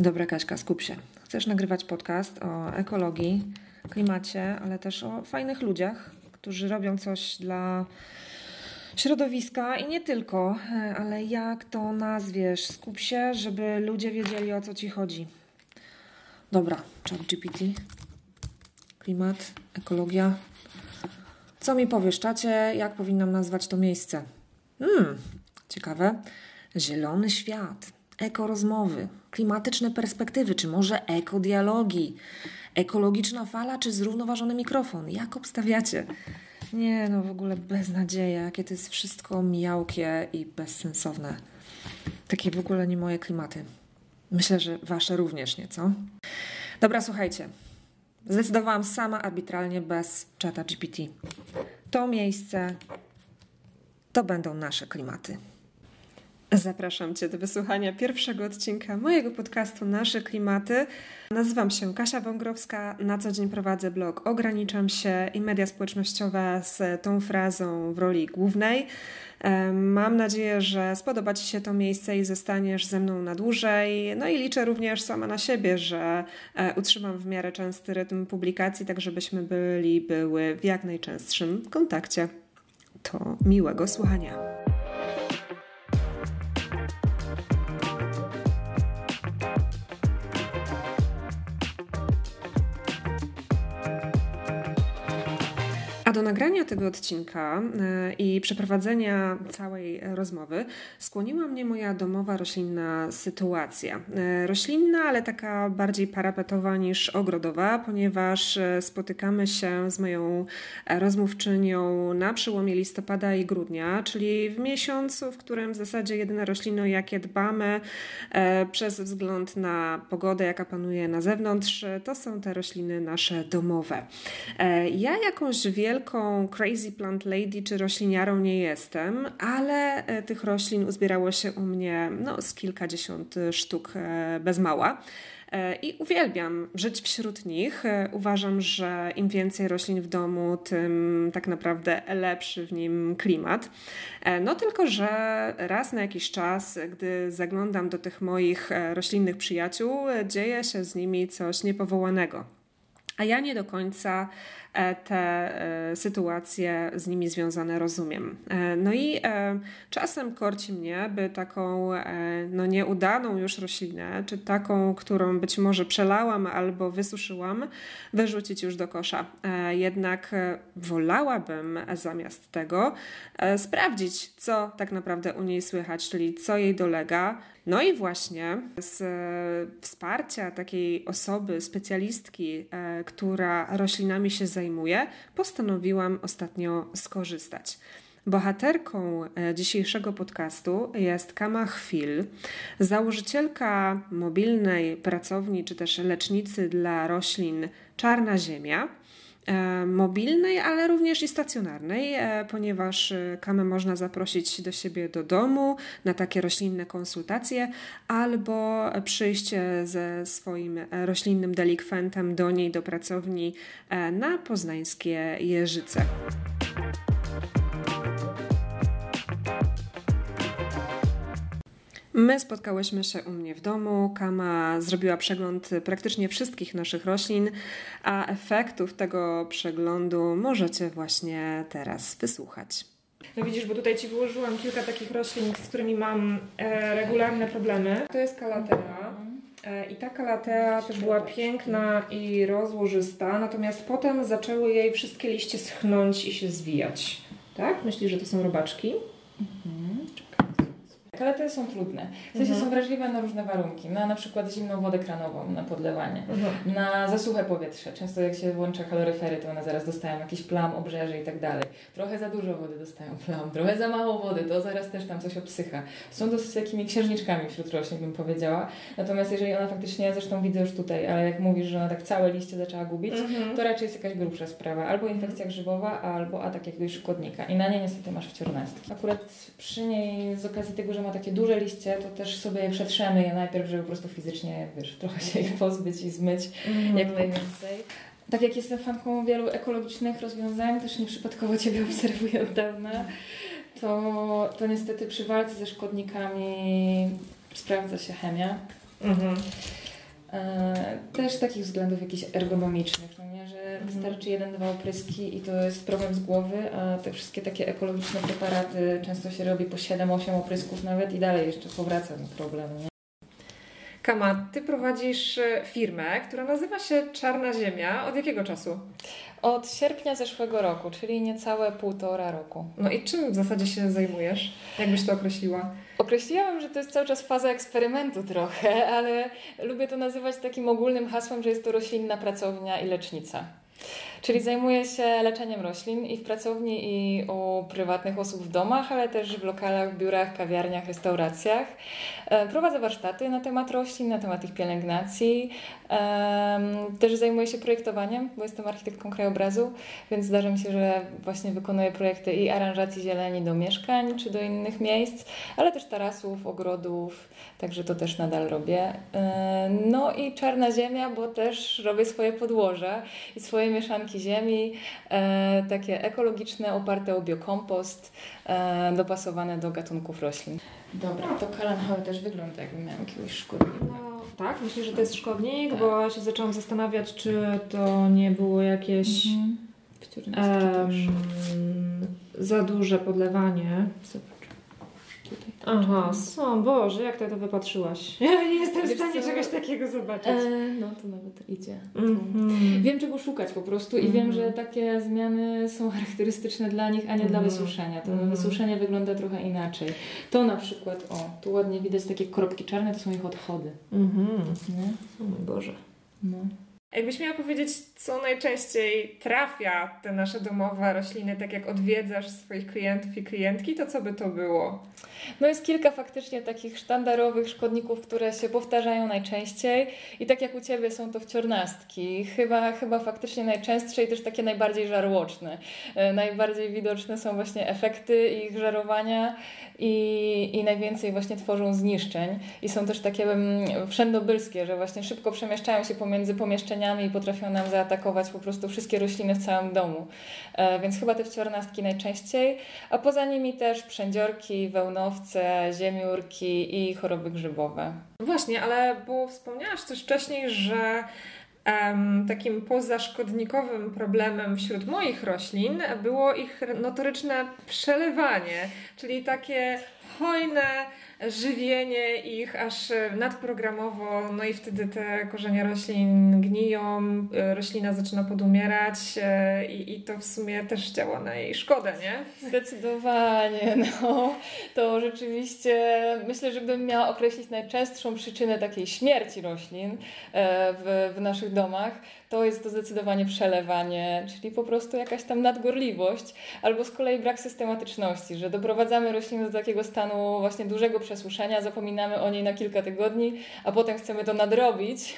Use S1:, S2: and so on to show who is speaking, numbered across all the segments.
S1: Dobra, Kaśka, skup się. Chcesz nagrywać podcast o ekologii, klimacie, ale też o fajnych ludziach, którzy robią coś dla środowiska i nie tylko, ale jak to nazwiesz? Skup się, żeby ludzie wiedzieli o co ci chodzi. Dobra, chat GPT, klimat, ekologia. Co mi powiesz, czacie, jak powinnam nazwać to miejsce? Hmm, ciekawe. Zielony świat, ekorozmowy, klimatyczne perspektywy, czy może ekodialogi, ekologiczna fala, czy zrównoważony mikrofon. Jak obstawiacie? Nie, no w ogóle beznadzieja, jakie to jest wszystko miałkie i bezsensowne. Takie w ogóle nie moje klimaty. Myślę, że wasze również nie, co? Dobra, słuchajcie. Zdecydowałam sama arbitralnie bez czata GPT. To miejsce to będą nasze klimaty. Zapraszam Cię do wysłuchania pierwszego odcinka mojego podcastu Nasze Klimaty. Nazywam się Kasia Wągrowska, na co dzień prowadzę blog Ograniczam się i media społecznościowe z tą frazą w roli głównej. Mam nadzieję, że spodoba Ci się to miejsce i zostaniesz ze mną na dłużej. No i liczę również sama na siebie, że e, utrzymam w miarę częsty rytm publikacji, tak żebyśmy byli, były w jak najczęstszym kontakcie. To miłego słuchania. Do nagrania tego odcinka e, i przeprowadzenia całej rozmowy skłoniła mnie moja domowa roślinna sytuacja. E, roślinna, ale taka bardziej parapetowa niż ogrodowa, ponieważ e, spotykamy się z moją rozmówczynią na przełomie listopada i grudnia, czyli w miesiącu, w którym w zasadzie jedyne rośliny, o jakie dbamy przez wzgląd na pogodę, jaka panuje na zewnątrz, to są te rośliny nasze domowe. Ja jakąś wielką wielką crazy plant lady czy rośliniarą nie jestem, ale e, tych roślin uzbierało się u mnie no, z kilkadziesiąt sztuk e, bez mała. E, I uwielbiam żyć wśród nich. Uważam, że im więcej roślin w domu, tym tak naprawdę lepszy w nim klimat. No tylko, że raz na jakiś czas, gdy zaglądam do tych moich roślinnych przyjaciół, dzieje się z nimi coś niepowołanego. A ja nie do końca E, te e, sytuacje z nimi związane rozumiem. E, no i czasem korci mnie, by taką no nieudaną już roślinę, czy taką, którą być może przelałam albo wysuszyłam, wyrzucić już do kosza. Jednak wolałabym zamiast tego sprawdzić, co tak naprawdę u niej słychać, czyli co jej dolega, no i właśnie z wsparcia takiej osoby, specjalistki, która roślinami się zajmuje, postanowiłam ostatnio skorzystać. Bohaterką e, dzisiejszego podcastu jest Kama Chwil, założycielka mobilnej pracowni czy też lecznicy dla roślin Czarna Ziemia E, mobilnej, ale również i stacjonarnej, e, ponieważ e, kamę można zaprosić do siebie do domu na takie roślinne konsultacje albo przyjść ze swoim roślinnym delikwentem do niej, do pracowni na poznańskie Jeżyce. My spotkałyśmy się u mnie w domu. Kama zrobiła przegląd praktycznie wszystkich naszych roślin, a efektów tego przeglądu możecie właśnie teraz wysłuchać. No widzisz, bo tutaj Ci wyłożyłam kilka takich roślin, z którymi mam e, regularne problemy. To jest kalatea. E, I ta kalatea też była piękna i rozłożysta, natomiast potem zaczęły jej wszystkie liście schnąć i się zwijać. Tak? Myślisz, że to są robaczki? Mhm.
S2: Kalety są trudne. W sensie mhm. są wrażliwe na różne warunki. Na na przykład zimną wodę kranową, na podlewanie, mhm. na za suche powietrze. Często jak się włącza kaloryfery, to one zaraz dostają jakiś plam, obrzeży i tak dalej. Trochę za dużo wody dostają plam, trochę za mało wody, to zaraz też tam coś obsycha. Są dosyć takimi księżniczkami wśród roślin, bym powiedziała. Natomiast jeżeli ona faktycznie, zresztą widzę już tutaj, ale jak mówisz, że ona tak całe liście zaczęła gubić, mhm. to raczej jest jakaś grubsza sprawa. Albo infekcja grzybowa, albo atak jakiegoś szkodnika. I na nie niestety masz wciornastki. Akurat przy niej z okazji tego, że ma takie duże liście, to też sobie je przetrzemy je najpierw, żeby po prostu fizycznie, wiesz, trochę się ich pozbyć i zmyć mm. jak najwięcej. Tak jak jestem fanką wielu ekologicznych rozwiązań, też nieprzypadkowo Ciebie obserwuję od dawna, to, to niestety przy walce ze szkodnikami sprawdza się chemia. Mhm. E, też z takich względów jakichś ergonomicznych, no nie? że
S1: Mhm.
S2: wystarczy jeden, dwa opryski i to jest problem z głowy, a te wszystkie takie ekologiczne preparaty często się robi po 7-8 oprysków nawet i dalej jeszcze powraca ten problem. Nie?
S1: Kama, ty prowadzisz e, firmę, która nazywa się Czarna Ziemia. Od jakiego czasu?
S2: Od sierpnia zeszłego roku, czyli niecałe półtora roku.
S1: No i czym w zasadzie się zajmujesz? Jak byś to określiła?
S2: Określiłam, że to jest cały czas faza eksperymentu trochę, ale lubię to nazywać takim ogólnym hasłem, że jest to roślinna pracownia i lecznica. Czyli zajmuję się leczeniem roślin i w pracowni, i u prywatnych osób w domach, ale też w lokalach, biurach, kawiarniach, restauracjach. E, Prowadzę warsztaty na temat roślin, na temat ich pielęgnacji. Em, Też zajmuję się projektowaniem, bo jestem architektką krajobrazu, więc zdarza mi się, że właśnie wykonuję projekty i aranżacji zieleni do mieszkań czy do innych miejsc, ale też tarasów, ogrodów, także to też nadal robię. E, No i czarna ziemia, bo też robię swoje podłoża i swoje mieszanki ziemi, e, takie ekologiczne, oparte o biokompost, e, dopasowane do gatunków roślin. Dobra, to kalanchoe też wygląda jakby miał jakiegoś szkodnika.
S1: No tak, myślę, że to jest szkodnik, bo ja się zaczęłam zastanawiać, czy to nie było jakieś
S2: Mhm.
S1: Em, za duże podlewanie.
S2: Zobacz. Tutaj.
S1: Aha, są, Boże, jak ty to wypatrzyłaś? Ja nie jestem w
S2: Wiesz
S1: stanie
S2: co?
S1: czegoś takiego zobaczyć.
S2: E, no to nawet idzie.
S1: Mhm.
S2: Wiem czego szukać po prostu i
S1: Mhm.
S2: wiem, że takie zmiany są charakterystyczne dla nich, a nie dla
S1: Mhm.
S2: wysuszenia. To
S1: Mhm.
S2: wysuszenie wygląda trochę inaczej. To na przykład, o, tu ładnie widać takie kropki czarne, to są ich odchody.
S1: Mhm. O mój Boże.
S2: No.
S1: Jakbyś miała powiedzieć, co najczęściej trafia te nasze domowe rośliny, tak jak odwiedzasz swoich klientów i klientki, to co by to było?
S2: No jest kilka faktycznie takich sztandarowych szkodników, które się powtarzają najczęściej i tak jak u Ciebie są to wciornastki. Chyba, chyba faktycznie najczęstsze i też takie najbardziej żarłoczne. E, Najbardziej widoczne są właśnie efekty ich żarowania i, i najwięcej właśnie tworzą zniszczeń i są też takie mm, wszędobylskie, że właśnie szybko przemieszczają się pomiędzy pomieszczeniami i potrafią nam zaatakować po prostu wszystkie rośliny w całym domu. E, Więc chyba te wciornastki najczęściej, a poza nimi też przędziorki, wełnowce, ziemiórki i choroby grzybowe.
S1: Właśnie, ale bo wspomniałaś też wcześniej, że takim pozaszkodnikowym problemem wśród moich roślin było ich notoryczne przelewanie, czyli takie hojne żywienie ich aż nadprogramowo, no i wtedy te korzenie roślin gniją, e, roślina zaczyna podumierać e, i, i to w sumie też działa na jej szkodę, nie?
S2: Zdecydowanie, no. To rzeczywiście myślę, że gdybym miała określić najczęstszą przyczynę takiej śmierci roślin e, w, w naszych domach, to jest to zdecydowanie przelewanie, czyli po prostu jakaś tam nadgorliwość, albo z kolei brak systematyczności, że doprowadzamy rośliny do takiego stanu właśnie dużego przesuszenia, zapominamy o niej na kilka tygodni, a potem chcemy to nadrobić,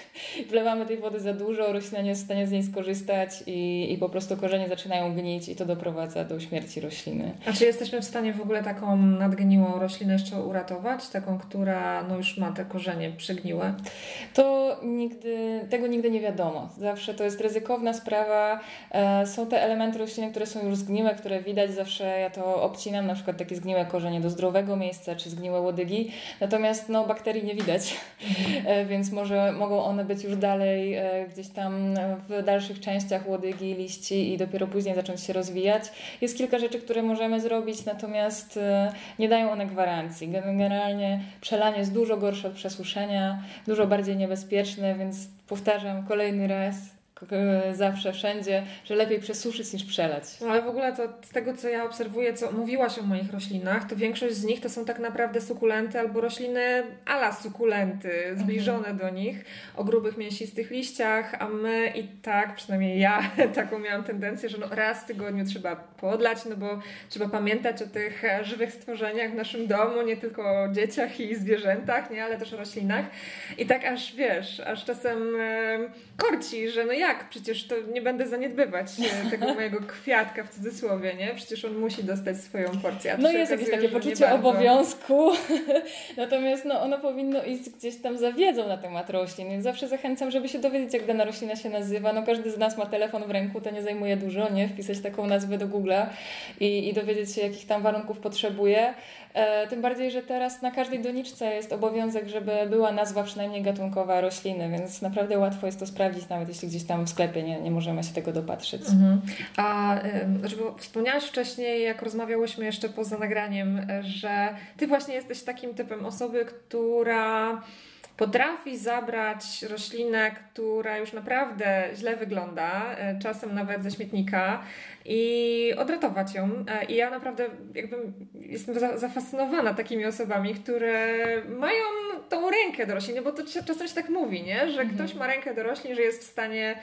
S2: wlewamy tej wody za dużo, roślina nie jest w stanie z niej skorzystać i, i po prostu korzenie zaczynają gnić i to doprowadza do śmierci rośliny.
S1: A czy jesteśmy w stanie w ogóle taką nadgniłą roślinę jeszcze uratować? Taką, która no już ma te korzenie przygniłe?
S2: To nigdy, tego nigdy nie wiadomo. Zawsze to jest ryzykowna sprawa. E, Są te elementy rośliny, które są już zgniłe, które widać. Zawsze ja to obcinam, na przykład takie zgniłe korzenie do zdrowego miejsca, czy zgniłe łodygi. Natomiast no, bakterii nie widać, E, więc może mogą one być już dalej e, gdzieś tam w dalszych częściach łodygi, liści i dopiero później zacząć się rozwijać. Jest kilka rzeczy, które możemy zrobić, natomiast nie dają one gwarancji. Generalnie przelanie jest dużo gorsze od przesuszenia, dużo bardziej niebezpieczne, więc powtarzam kolejny raz, zawsze, wszędzie, że lepiej przesuszyć niż przelać.
S1: No ale w ogóle to z tego, co ja obserwuję, co mówiłaś o moich roślinach, to większość z nich to są tak naprawdę sukulenty albo rośliny ala sukulenty, zbliżone do nich, o grubych, mięsistych liściach, a my i tak, przynajmniej ja taką miałam tendencję, że no raz w tygodniu trzeba podlać, no bo trzeba pamiętać o tych e, żywych stworzeniach w naszym domu, nie tylko o dzieciach i zwierzętach, nie, ale też o roślinach. I tak aż, wiesz, aż czasem e, korci, że no jak jak? Przecież to nie będę zaniedbywać tego mojego kwiatka w cudzysłowie, nie? Przecież on musi dostać swoją porcję.
S2: No jest jakieś takie poczucie obowiązku, natomiast no, ono powinno iść gdzieś tam za wiedzą na temat roślin, więc zawsze zachęcam, żeby się dowiedzieć, jak dana roślina się nazywa. No każdy z nas ma telefon w ręku, to nie zajmuje dużo, nie? Wpisać taką nazwę do Google'a i, i dowiedzieć się, jakich tam warunków potrzebuje. E, tym bardziej, że teraz na każdej doniczce jest obowiązek, żeby była nazwa przynajmniej gatunkowa rośliny, więc naprawdę łatwo jest to sprawdzić, nawet jeśli gdzieś tam w sklepie nie, nie możemy się tego dopatrzeć. Mhm.
S1: A żeby wspomniałaś wcześniej, jak rozmawiałyśmy jeszcze poza nagraniem, że ty właśnie jesteś takim typem osoby, która potrafi zabrać roślinę, która już naprawdę źle wygląda, e, czasem nawet ze śmietnika i odratować ją. E, I ja naprawdę jakby jestem zafascynowana takimi osobami, które mają tą rękę do roślin, bo to czasem się tak mówi, nie? że mhm. ktoś ma rękę do roślin, że jest w stanie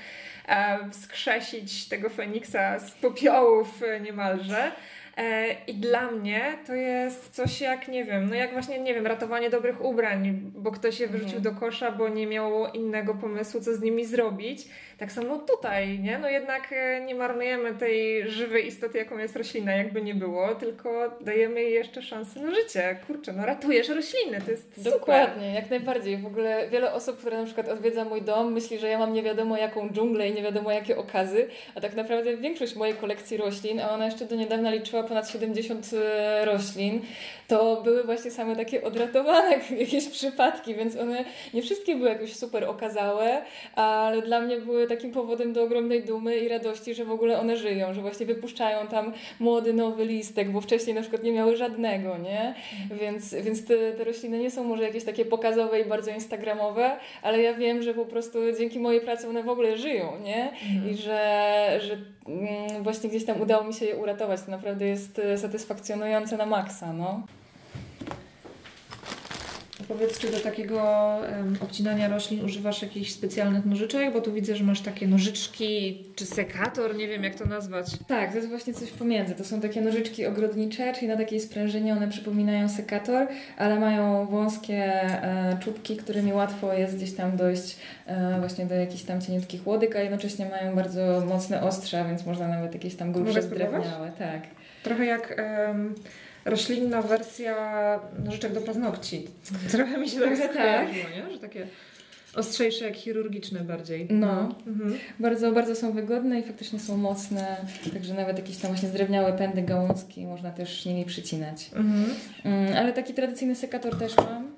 S1: e, wskrzesić tego Feniksa z popiołów niemalże. E, I dla mnie to jest coś jak, nie wiem, no jak właśnie, nie wiem, ratowanie dobrych ubrań, bo ktoś je wyrzucił mhm. do kosza, bo nie miał innego pomysłu, co z nimi zrobić. Tak samo tutaj, nie? No jednak e, nie marnujemy tej żywej istoty, jaką jest roślina, jakby nie było, tylko dajemy jej jeszcze szansę na życie. Kurczę, no ratujesz rośliny, to jest
S2: super. Dokładnie, jak najbardziej. W ogóle wiele osób, które na przykład odwiedza mój dom, myśli, że ja mam nie wiadomo jaką dżunglę i nie wiadomo jakie okazy, a tak naprawdę większość mojej kolekcji roślin, a ona jeszcze do niedawna liczyła ponad 70 e, roślin, to były właśnie same takie odratowane jakieś przypadki, więc one nie wszystkie były jakoś super okazałe, ale dla mnie były takim powodem do ogromnej dumy i radości, że w ogóle one żyją, że właśnie wypuszczają tam młody, nowy listek, bo wcześniej na przykład nie miały żadnego, nie? Więc, więc te, te rośliny nie są może jakieś takie pokazowe i bardzo instagramowe, ale ja wiem, że po prostu dzięki mojej pracy one w ogóle żyją, nie? Mhm. I że, że mm, właśnie gdzieś tam udało mi się je uratować. To naprawdę jest satysfakcjonujące na maksa, no.
S1: Powiedz, czy do takiego um, obcinania roślin używasz jakichś specjalnych nożyczek? Bo tu widzę, że masz takie nożyczki, czy sekator, nie wiem jak to nazwać.
S2: Tak, to jest właśnie coś pomiędzy. To są takie nożyczki ogrodnicze, czyli na takiej sprężynie one przypominają sekator, ale mają wąskie e, czubki, którymi łatwo jest gdzieś tam dojść e, właśnie do jakichś tam cieniutkich łodyg, a jednocześnie mają bardzo mocne ostrza, więc można nawet jakieś tam grubsze drewniałe. Tak.
S1: Trochę jak... Um roślinna wersja nożyczek do paznokci. Trochę mi się tak skojarzyło, nie? Że takie ostrzejsze jak chirurgiczne bardziej.
S2: No. Mhm. Bardzo, bardzo są wygodne i faktycznie są mocne, także nawet jakieś tam właśnie zdrewniałe pędy gałązki można też nimi przycinać. Mhm. Mm, ale taki tradycyjny sekator też mam.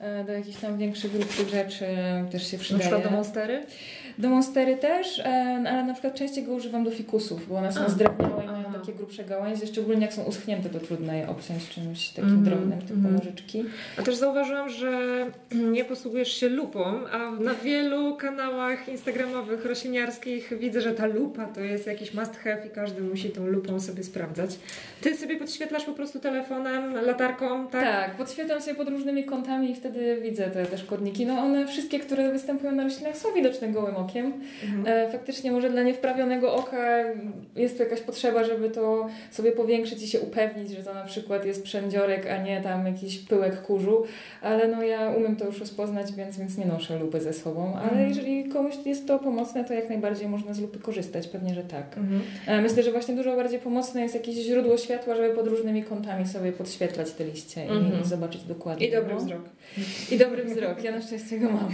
S2: E, do jakichś tam większych, grubszych rzeczy też się przydaje.
S1: Na przykład do monstery?
S2: Do monstery też, e, ale na przykład częściej go używam do fikusów, bo one są zdrewniałe i mają takie grubsze gałęzie, szczególnie jak są uschnięte, to trudno je obciąć czymś takim mm -hmm. drobnym, typu mm -hmm. nożyczki.
S1: A też zauważyłam, że nie posługujesz się lupą, a na wielu kanałach instagramowych, rośliniarskich widzę, że ta lupa to jest jakiś must have i każdy musi tą lupą sobie sprawdzać. Ty sobie podświetlasz po prostu telefonem, latarką, tak?
S2: Tak, podświetlam sobie pod różnymi kątami i wtedy widzę te, te szkodniki. No one wszystkie, które występują na roślinach są widoczne gołym okiem. Mhm. E, faktycznie może dla niewprawionego oka jest tu jakaś potrzeba, żeby to sobie powiększyć i się upewnić, że to na przykład jest przędziorek, a nie tam jakiś pyłek kurzu, ale no ja umiem to już rozpoznać, więc, więc nie noszę lupy ze sobą, ale mhm. jeżeli komuś jest to pomocne, to jak najbardziej można z lupy korzystać, pewnie, że tak. Mhm. Myślę, że właśnie dużo bardziej pomocne jest jakieś źródło światła, żeby pod różnymi kątami sobie podświetlać te liście i, mhm. i zobaczyć dokładnie.
S1: I dobry no. wzrok.
S2: I dobry wzrok, ja na szczęście go mam.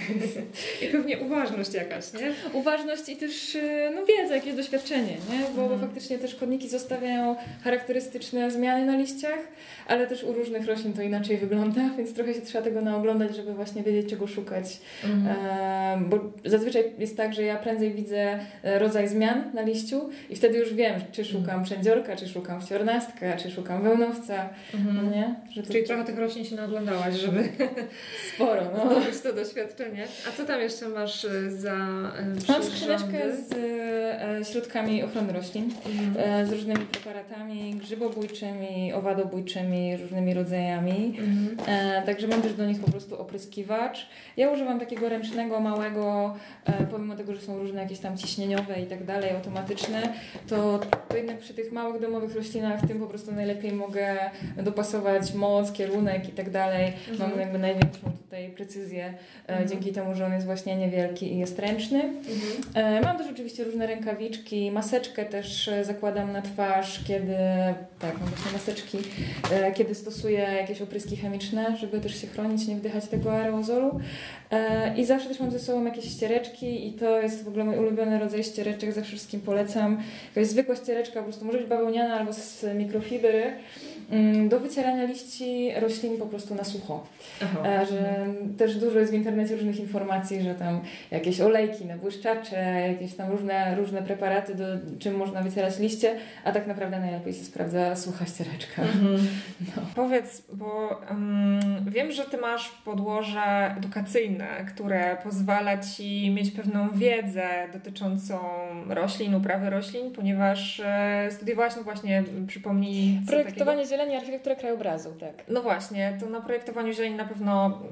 S1: I pewnie uważność jakaś, nie?
S2: Uważność i też y, no, wiedza, jakieś doświadczenie, nie? Bo, mhm. faktycznie te szkodniki zostawiają charakterystyczne zmiany na liściach, ale też u różnych roślin to inaczej wygląda, więc trochę się trzeba tego naoglądać, żeby właśnie wiedzieć, czego szukać. Mhm. E, bo zazwyczaj jest tak, że ja prędzej widzę e, rodzaj zmian na liściu i wtedy już wiem, czy szukam mhm. przędziorka, czy szukam wciornastka, czy szukam wełnowca, mhm. no nie?
S1: Że to... Czyli trochę tych roślin się naoglądałaś, żeby
S2: sporo, no.
S1: zdobyć to doświadczenie. A co tam jeszcze masz e, za
S2: Mam skrzyneczkę z e, środkami ochrony roślin, mhm. e, z różnymi różnymi preparatami grzybobójczymi, owadobójczymi, różnymi rodzajami. Mhm. E, także mam też do nich po prostu opryskiwacz. Ja używam takiego ręcznego, małego, e, pomimo tego, że są różne jakieś tam ciśnieniowe i tak dalej, automatyczne, to, to jednak przy tych małych domowych roślinach tym po prostu najlepiej mogę dopasować moc, kierunek i tak dalej. Mhm. Mam jakby największą tutaj precyzję e, mhm. dzięki temu, że on jest właśnie niewielki i jest ręczny. Mhm. E, mam też oczywiście różne rękawiczki, maseczkę też zakładam na twarz, kiedy, tak, mam właśnie maseczki, kiedy stosuję jakieś opryski chemiczne, żeby też się chronić, nie wdychać tego aerozolu. I zawsze też mam ze sobą jakieś ściereczki i to jest w ogóle mój ulubiony rodzaj ściereczek, zawsze wszystkim polecam. Jakaś zwykła ściereczka, po prostu może być bawełniana albo z mikrofibry. Mm, do wycierania liści roślin po prostu na sucho. Aha. E, że też dużo jest w internecie różnych informacji, że tam jakieś olejki na błyszczacze, jakieś tam różne, różne preparaty, do czym można wycierać liście, a tak naprawdę najlepiej się sprawdza sucha ściereczka. Mhm.
S1: No. Powiedz, bo um, wiem, że Ty masz podłoże edukacyjne, które pozwala Ci mieć pewną wiedzę dotyczącą roślin, uprawy roślin, ponieważ e, studiowałaś, no właśnie, przypomnij...
S2: Projektowanie zieleni, architekturę krajobrazu, tak.
S1: No właśnie, to na projektowaniu zieleni na pewno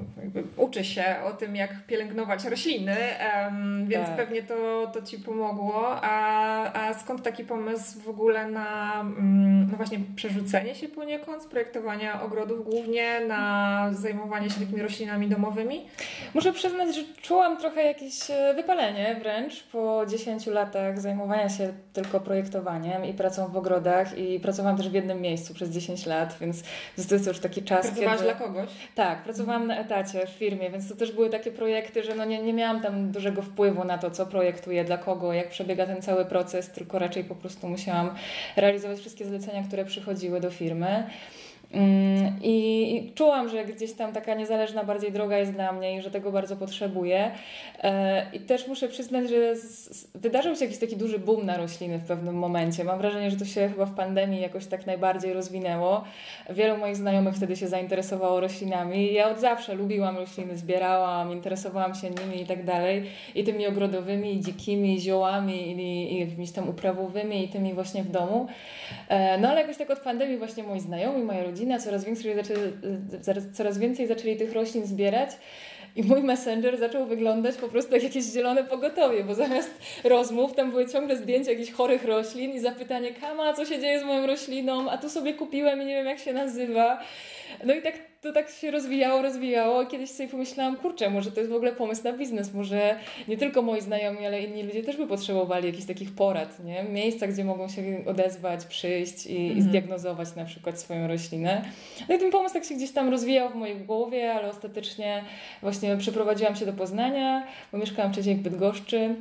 S1: uczy się o tym, jak pielęgnować rośliny, um, więc tak. pewnie to, to Ci pomogło. A, a skąd taki pomysł w ogóle na mm, no właśnie przerzucenie się poniekąd z projektowania ogrodów głównie na zajmowanie się takimi roślinami domowymi?
S2: Muszę przyznać, że czułam trochę jakieś e, wypalenie wręcz po 10 latach zajmowania się tylko projektowaniem i pracą w ogrodach i pracowałam też w jednym miejscu przez 10 5 lat, więc to jest już taki czas,
S1: Pracowałaś kiedy... dla kogoś?
S2: Tak, pracowałam na etacie w firmie, więc to też były takie projekty, że no nie, nie miałam tam dużego wpływu na to, co projektuję, dla kogo, jak przebiega ten cały proces, tylko raczej po prostu musiałam realizować wszystkie zlecenia, które przychodziły do firmy. Mm, I czułam, że gdzieś tam taka niezależna bardziej droga jest dla mnie i że tego bardzo potrzebuję. E, I też muszę przyznać, że wydarzył się jakiś taki duży boom na rośliny w pewnym momencie. Mam wrażenie, że to się chyba w pandemii jakoś tak najbardziej rozwinęło. Wielu moich znajomych wtedy się zainteresowało roślinami. Ja od zawsze lubiłam rośliny, zbierałam, interesowałam się nimi i tak dalej. I tymi ogrodowymi, i dzikimi, i ziołami, i, i jakimiś tam uprawowymi, i tymi właśnie w domu. E, no ale jakoś tak od pandemii właśnie moi znajomi, moje rodziny rodzina, coraz więcej, zaczęli, coraz więcej zaczęli tych roślin zbierać. I mój messenger zaczął wyglądać po prostu jak jakieś zielone pogotowie, bo zamiast rozmów tam były ciągle zdjęcia jakichś chorych roślin i zapytanie, Kama, co się dzieje z moją rośliną, a tu sobie kupiłem i nie wiem jak się nazywa. No i tak to tak się rozwijało, rozwijało. Kiedyś sobie pomyślałam, kurczę, może to jest w ogóle pomysł na biznes. Może nie tylko moi znajomi, ale inni ludzie też by potrzebowali jakichś takich porad, nie? Miejsca, gdzie mogą się odezwać, przyjść i, mhm. i zdiagnozować na przykład swoją roślinę. No i ten pomysł tak się gdzieś tam rozwijał w mojej głowie, ale ostatecznie właśnie przeprowadziłam się do Poznania, bo mieszkałam wcześniej w Bydgoszczy.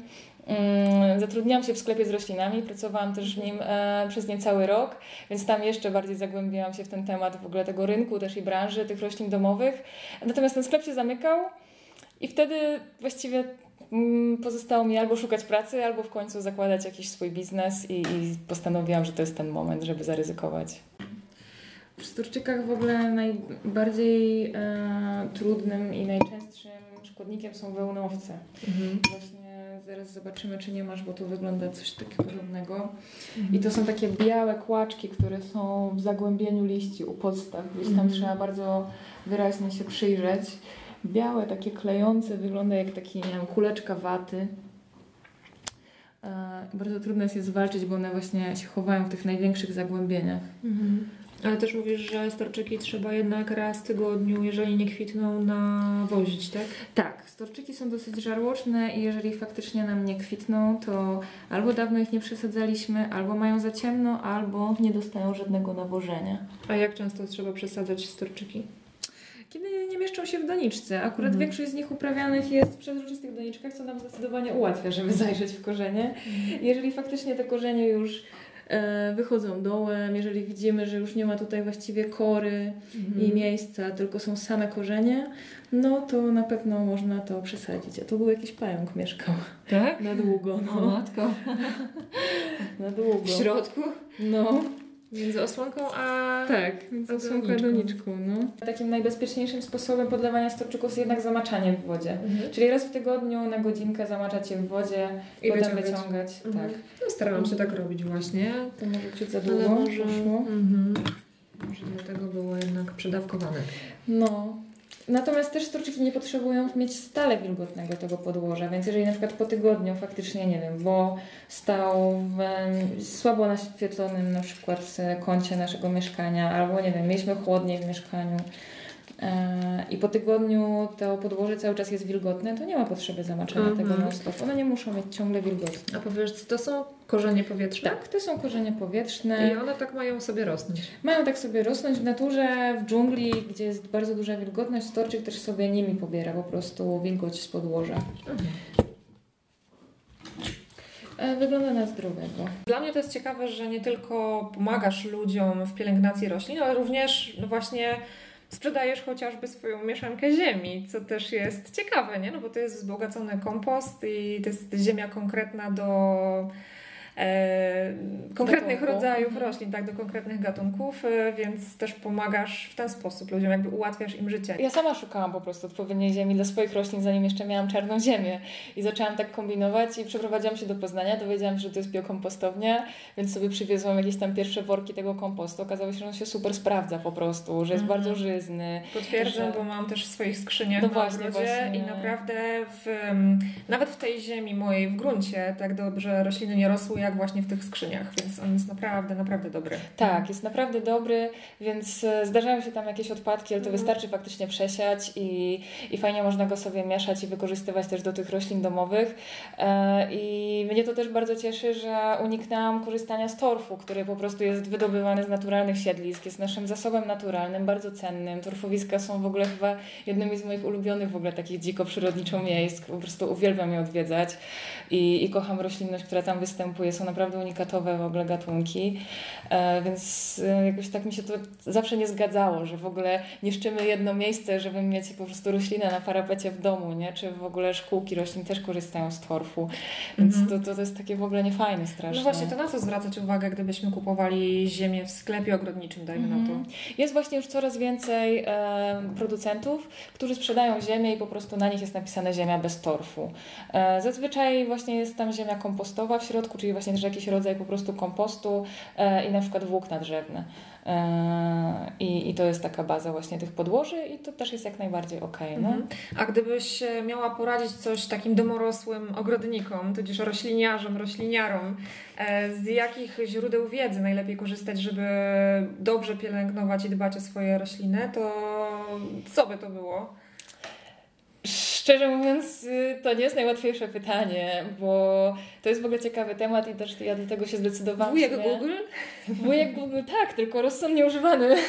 S2: Mm, zatrudniałam się w sklepie z roślinami, pracowałam też w nim e, przez niecały rok, więc tam jeszcze bardziej zagłębiłam się w ten temat w ogóle tego rynku też i branży tych roślin domowych. Natomiast ten sklep się zamykał i wtedy właściwie mm, pozostało mi albo szukać pracy, albo w końcu zakładać jakiś swój biznes i, i postanowiłam, że to jest ten moment, żeby zaryzykować. W Storczykach w ogóle najbardziej e, trudnym i najczęstszym szkodnikiem są wełnowce. Mhm. Właśnie Zaraz zobaczymy, czy nie masz, bo tu wygląda coś takiego podobnego. Mhm. I to są takie białe kłaczki, które są w zagłębieniu liści u podstaw. Gdzieś tam mhm. trzeba bardzo wyraźnie się przyjrzeć. Białe, takie klejące, wygląda jak taki, nie wiem, kuleczka waty. E, bardzo trudno jest je zwalczyć, bo one właśnie się chowają w tych największych zagłębieniach. Mhm.
S1: Ale też mówisz, że storczyki trzeba jednak raz w tygodniu, jeżeli nie kwitną, nawozić, tak?
S2: Tak, storczyki są dosyć żarłoczne i jeżeli faktycznie nam nie kwitną, to albo dawno ich nie przesadzaliśmy, albo mają za ciemno, albo nie dostają żadnego nawożenia.
S1: A jak często trzeba przesadzać storczyki?
S2: kiedy nie mieszczą się w doniczce. Akurat mhm. większość z nich uprawianych jest w przezroczystych doniczkach, co nam zdecydowanie ułatwia, żeby zajrzeć w korzenie. Mhm. Jeżeli faktycznie te korzenie już wychodzą dołem, jeżeli widzimy, że już nie ma tutaj właściwie kory mhm. i miejsca, tylko są same korzenie, no to na pewno można to przesadzić. A tu był jakiś pająk mieszkał.
S1: Tak?
S2: Na długo.
S1: No, matko.
S2: na długo.
S1: W środku?
S2: No.
S1: Między osłonką a...
S2: Tak, między osłonką a doniczką. No. Takim najbezpieczniejszym sposobem podlewania storczyków jest jednak zamaczanie w wodzie. Mhm. Czyli raz w tygodniu na godzinkę zamaczać je w wodzie, I potem wyciągać. wyciągać. Mhm. Tak.
S1: No, starałam się tak robić właśnie.
S2: To może być za długo. Może, mhm.
S1: może dlatego było jednak przedawkowane.
S2: No, Natomiast też storczyki nie potrzebują mieć stale wilgotnego tego podłoża, więc jeżeli na przykład po tygodniu faktycznie, nie wiem, bo stał w słabo naświetlonym na przykład kącie naszego mieszkania, albo nie wiem, mieliśmy chłodniej w mieszkaniu, i po tygodniu to podłoże cały czas jest wilgotne, to nie ma potrzeby zamaczania mm -hmm. tego non-stop. One nie muszą mieć ciągle wilgotne.
S1: A powiesz, to są korzenie powietrzne?
S2: Tak, to są korzenie powietrzne.
S1: I one tak mają sobie rosnąć?
S2: Mają tak sobie rosnąć. W naturze, w dżungli, gdzie jest bardzo duża wilgotność, storczyk też sobie nimi pobiera po prostu wilgoć z podłoża. Mhm. E, wygląda na zdrowego.
S1: Dla mnie to jest ciekawe, że nie tylko pomagasz ludziom w pielęgnacji roślin, ale również no właśnie sprzedajesz chociażby swoją mieszankę ziemi, co też jest ciekawe, nie? No bo to jest wzbogacony kompost i to jest ziemia konkretna do konkretnych Gatunku. rodzajów mhm. roślin, tak, do konkretnych gatunków, e, więc też pomagasz w ten sposób ludziom, jakby ułatwiasz im życie.
S2: Ja sama szukałam po prostu odpowiedniej ziemi dla swoich roślin, zanim jeszcze miałam czarną ziemię i zaczęłam tak kombinować i przeprowadziłam się do Poznania, dowiedziałam się, że to jest biokompostownia, więc sobie przywiozłam jakieś tam pierwsze worki tego kompostu. Okazało się, że on się super sprawdza po prostu, że jest mhm. bardzo żyzny.
S1: Potwierdzam, że... bo mam też w swoich skrzyniach no właśnie, właśnie. i naprawdę w, nawet w tej ziemi mojej, w gruncie, tak dobrze rośliny nie rosły jak właśnie w tych skrzyniach, więc on jest naprawdę, naprawdę dobry.
S2: Tak, jest naprawdę dobry, więc e, zdarzają się tam jakieś odpadki, ale to mhm. wystarczy faktycznie przesiać i, i fajnie można go sobie mieszać i wykorzystywać też do tych roślin domowych. E, I mnie to też bardzo cieszy, że uniknęłam korzystania z torfu, który po prostu jest wydobywany z naturalnych siedlisk, jest naszym zasobem naturalnym, bardzo cennym. Torfowiska są w ogóle chyba jednymi z moich ulubionych w ogóle takich dziko przyrodniczo miejsc. Po prostu uwielbiam je odwiedzać i, i kocham roślinność, która tam występuje. Są naprawdę unikatowe w ogóle gatunki, e, więc e, jakoś tak mi się to zawsze nie zgadzało, że w ogóle niszczymy jedno miejsce, żeby mieć po prostu roślinę na parapecie w domu, nie? czy w ogóle szkółki roślin też korzystają z torfu, więc mhm. to, to, to jest takie w ogóle niefajne strasznie.
S1: No właśnie, to na co zwracać uwagę, gdybyśmy kupowali ziemię w sklepie ogrodniczym, dajmy na to? Mhm.
S2: Jest właśnie już coraz więcej e, producentów, którzy sprzedają ziemię i po prostu na nich jest napisane ziemia bez torfu. Zazwyczaj właśnie jest tam ziemia kompostowa w środku, czyli właśnie też jakiś rodzaj po prostu kompostu e, i na przykład włókna drzewne. E, I, I to jest taka baza właśnie tych podłoży i to też jest jak najbardziej ok. No. Mhm.
S1: A gdybyś miała poradzić coś takim domorosłym ogrodnikom, tudzież rośliniarzom, rośliniarom, e, z jakich źródeł wiedzy najlepiej korzystać, żeby dobrze pielęgnować i dbać o swoje rośliny, to co by to było?
S2: Szczerze mówiąc, y, to nie jest najłatwiejsze pytanie, bo to jest w ogóle ciekawy temat i też ja do tego się zdecydowałam.
S1: Wujek Google?
S2: Wujek Google, tak, tylko rozsądnie używany. Mhm.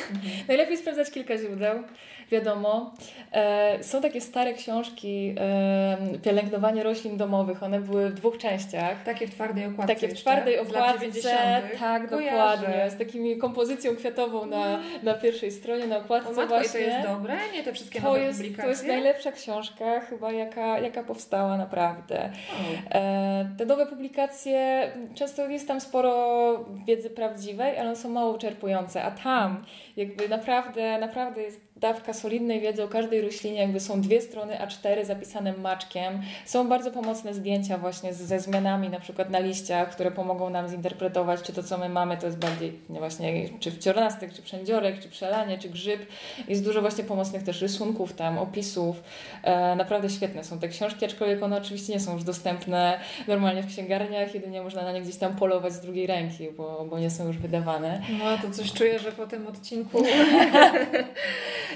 S2: Najlepiej sprawdzać kilka źródeł wiadomo. E, są takie stare książki e, Pielęgnowanie roślin domowych. One były w dwóch częściach.
S1: Takie w twardej okładce
S2: Takie w twardej okładce. Tak, Kojarzę. dokładnie. Z takimi kompozycją kwiatową na, na pierwszej stronie, na okładce o, matko, właśnie.
S1: To jest dobre? Nie te wszystkie
S2: to
S1: nowe
S2: jest,
S1: publikacje?
S2: To jest najlepsza książka chyba, jaka, jaka powstała naprawdę. E, te nowe publikacje, często jest tam sporo wiedzy prawdziwej, ale one są mało wyczerpujące, a tam jakby naprawdę, naprawdę jest dawka solidnej wiedzy o każdej roślinie, jakby są dwie strony A4 zapisane maczkiem. Są bardzo pomocne zdjęcia właśnie ze zmianami na przykład na liściach, które pomogą nam zinterpretować, czy to co my mamy to jest bardziej nie właśnie czy wciornastek, czy przędziorek, czy przelanie, czy grzyb. Jest dużo właśnie pomocnych też rysunków tam, opisów. E, naprawdę świetne są te książki, aczkolwiek one oczywiście nie są już dostępne normalnie w księgarniach, jedynie można na nie gdzieś tam polować z drugiej ręki, bo, bo nie są już wydawane.
S1: No to coś czuję, że po tym odcinku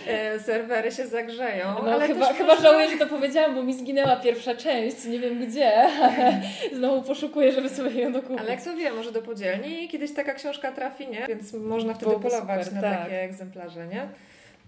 S1: E, serwery się zagrzeją.
S2: No, ale chyba, chyba żałuję, że to powiedziałam, bo mi zginęła pierwsza część, nie wiem gdzie, ale znowu poszukuję, żeby sobie ją dokupić.
S1: Ale kto wie, może do podzielni kiedyś taka książka trafi, nie? Więc można wtedy Byłoby polować super, na tak. takie egzemplarze, nie?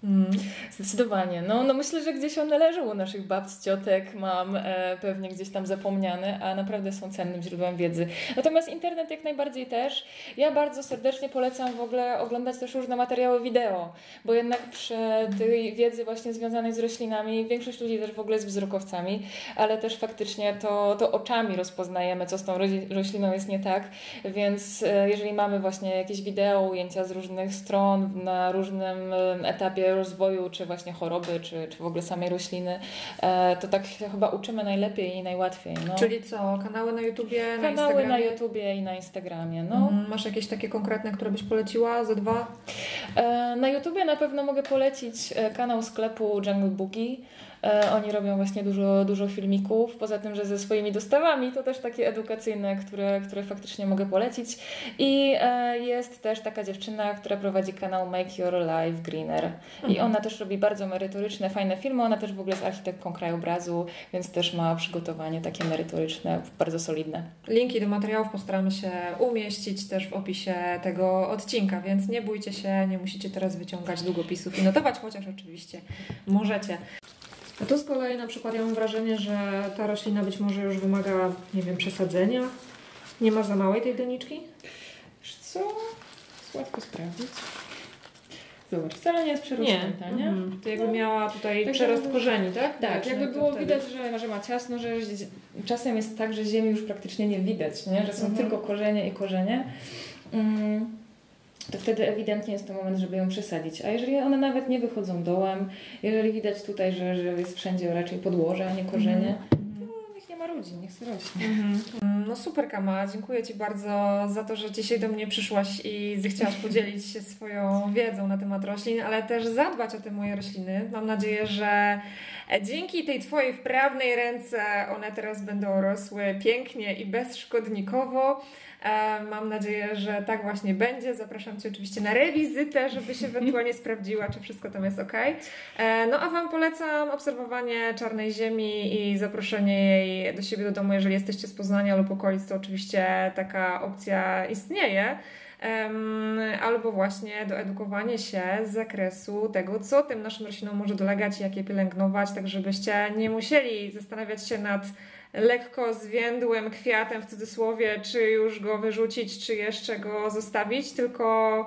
S2: Mm. Zdecydowanie. No, no myślę, że gdzieś one leżą u naszych babci, ciotek, mam e, pewnie gdzieś tam zapomniane, a naprawdę są cennym źródłem wiedzy. Natomiast internet jak najbardziej też. Ja bardzo serdecznie polecam w ogóle oglądać też różne materiały wideo, bo jednak przy tej wiedzy właśnie związanej z roślinami większość ludzi też w ogóle jest wzrokowcami, ale też faktycznie to, to oczami rozpoznajemy, co z tą rośliną jest nie tak, więc e, jeżeli mamy właśnie jakieś wideo, ujęcia z różnych stron na różnym e, etapie rozwoju, czy właśnie choroby, czy, czy w ogóle samej rośliny, e, to tak się chyba uczymy najlepiej i najłatwiej. No.
S1: Czyli co, kanały na YouTubie,
S2: kanały na Instagramie? na YouTubie i na Instagramie. No. Mhm.
S1: Masz jakieś takie konkretne, które byś poleciła? Ze dwa?
S2: E, na YouTubie na pewno mogę polecić e, kanał sklepu Jungle Boogie. E, oni robią właśnie dużo, dużo filmików, poza tym, że ze swoimi dostawami to też takie edukacyjne, które, które faktycznie mogę polecić. I e, jest też taka dziewczyna, która prowadzi kanał Make Your Life Greener. I mhm. ona też robi bardzo merytoryczne, fajne filmy. Ona też w ogóle jest architektką krajobrazu, więc też ma przygotowanie takie merytoryczne, bardzo solidne.
S1: Linki do materiałów postaramy się umieścić też w opisie tego odcinka, więc nie bójcie się, nie musicie teraz wyciągać długopisów i notować, chociaż oczywiście możecie. A tu z kolei na przykład ja mam wrażenie, że ta roślina być może już wymaga, nie wiem, przesadzenia. Nie ma za małej tej doniczki?
S2: co? Łatwo sprawdzić. Zobacz, wcale nie jest przerosnięta, nie? nie? Mhm.
S1: To jakby miała tutaj tak przerost jakby, korzeni, tak?
S2: Tak, jakby było widać, że, że ma ciasno, że czasem jest tak, że ziemi już praktycznie nie widać, nie? Że są mhm. tylko korzenie i korzenie. Mm to wtedy ewidentnie jest to moment, żeby ją przesadzić. A jeżeli one nawet nie wychodzą dołem, jeżeli widać tutaj, że, że jest wszędzie raczej podłoże, a nie korzenie, mm. to niech nie ma ludzi, niech sobie rośnie. Mm
S1: -hmm. No super Kama, dziękuję Ci bardzo za to, że dzisiaj do mnie przyszłaś i zechciałaś podzielić się swoją wiedzą na temat roślin, ale też zadbać o te moje rośliny. Mam nadzieję, że dzięki tej Twojej wprawnej ręce one teraz będą rosły pięknie i bezszkodnikowo. E, mam nadzieję, że tak właśnie będzie. Zapraszam Cię oczywiście na rewizytę, żeby się ewentualnie sprawdziła, czy wszystko tam jest ok. E, no a Wam polecam obserwowanie Czarnej Ziemi i zaproszenie jej do siebie do domu, jeżeli jesteście z Poznania lub okolic, to oczywiście taka opcja istnieje albo właśnie doedukowanie się z zakresu tego, co tym naszym roślinom może dolegać i jak je pielęgnować, tak żebyście nie musieli zastanawiać się nad lekko zwiędłym kwiatem w cudzysłowie, czy już go wyrzucić, czy jeszcze go zostawić, tylko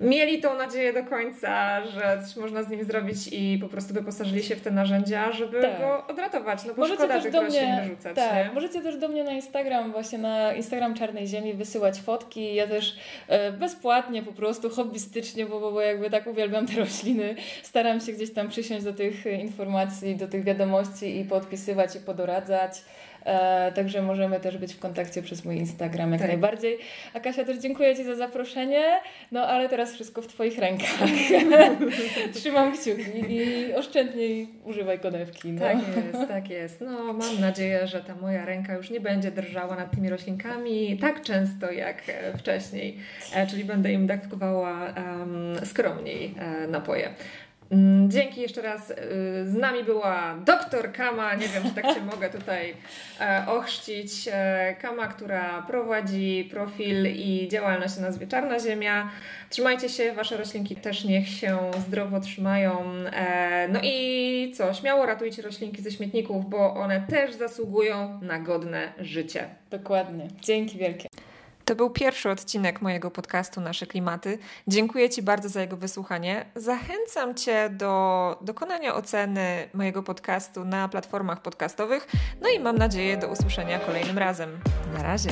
S1: mieli tą nadzieję do końca, że coś można z nim zrobić i po prostu wyposażyli się w te narzędzia, żeby tak. go odratować. No bo możecie szkoda też do mnie, wyrzucać. Tak, nie?
S2: możecie też do mnie na Instagram, właśnie na Instagram Czarnej Ziemi wysyłać fotki. Ja też e, bezpłatnie po prostu, hobbystycznie, bo, bo, bo jakby tak uwielbiam te rośliny. Staram się gdzieś tam przysiąść do tych informacji, do tych wiadomości i podpisywać i podoradzać. E, także możemy też być w kontakcie przez mój Instagram jak tak. najbardziej. A Kasia też dziękuję Ci za zaproszenie, no ale teraz wszystko w Twoich rękach. Trzymam kciuki i oszczędniej używaj konewki. No.
S1: Tak jest, tak jest. No mam nadzieję, że ta moja ręka już nie będzie drżała nad tymi roślinkami tak często jak e, wcześniej, e, czyli będę im dawkowała um, skromniej napoje. Mm, dzięki jeszcze raz. Y, z nami była doktor Kama. Nie wiem, czy tak się mogę tutaj e, ochrzcić. E, Kama, która prowadzi profil i działalność o nazwie Czarna Ziemia. Trzymajcie się, wasze roślinki też niech się zdrowo trzymają. E, no i co? Śmiało ratujcie roślinki ze śmietników, bo one też zasługują na godne życie.
S2: Dokładnie. Dzięki wielkie.
S1: To był pierwszy odcinek mojego podcastu Nasze Klimaty. Dziękuję Ci bardzo za jego wysłuchanie. Zachęcam Cię do dokonania oceny mojego podcastu na platformach podcastowych. No i mam nadzieję do usłyszenia kolejnym razem. Na razie.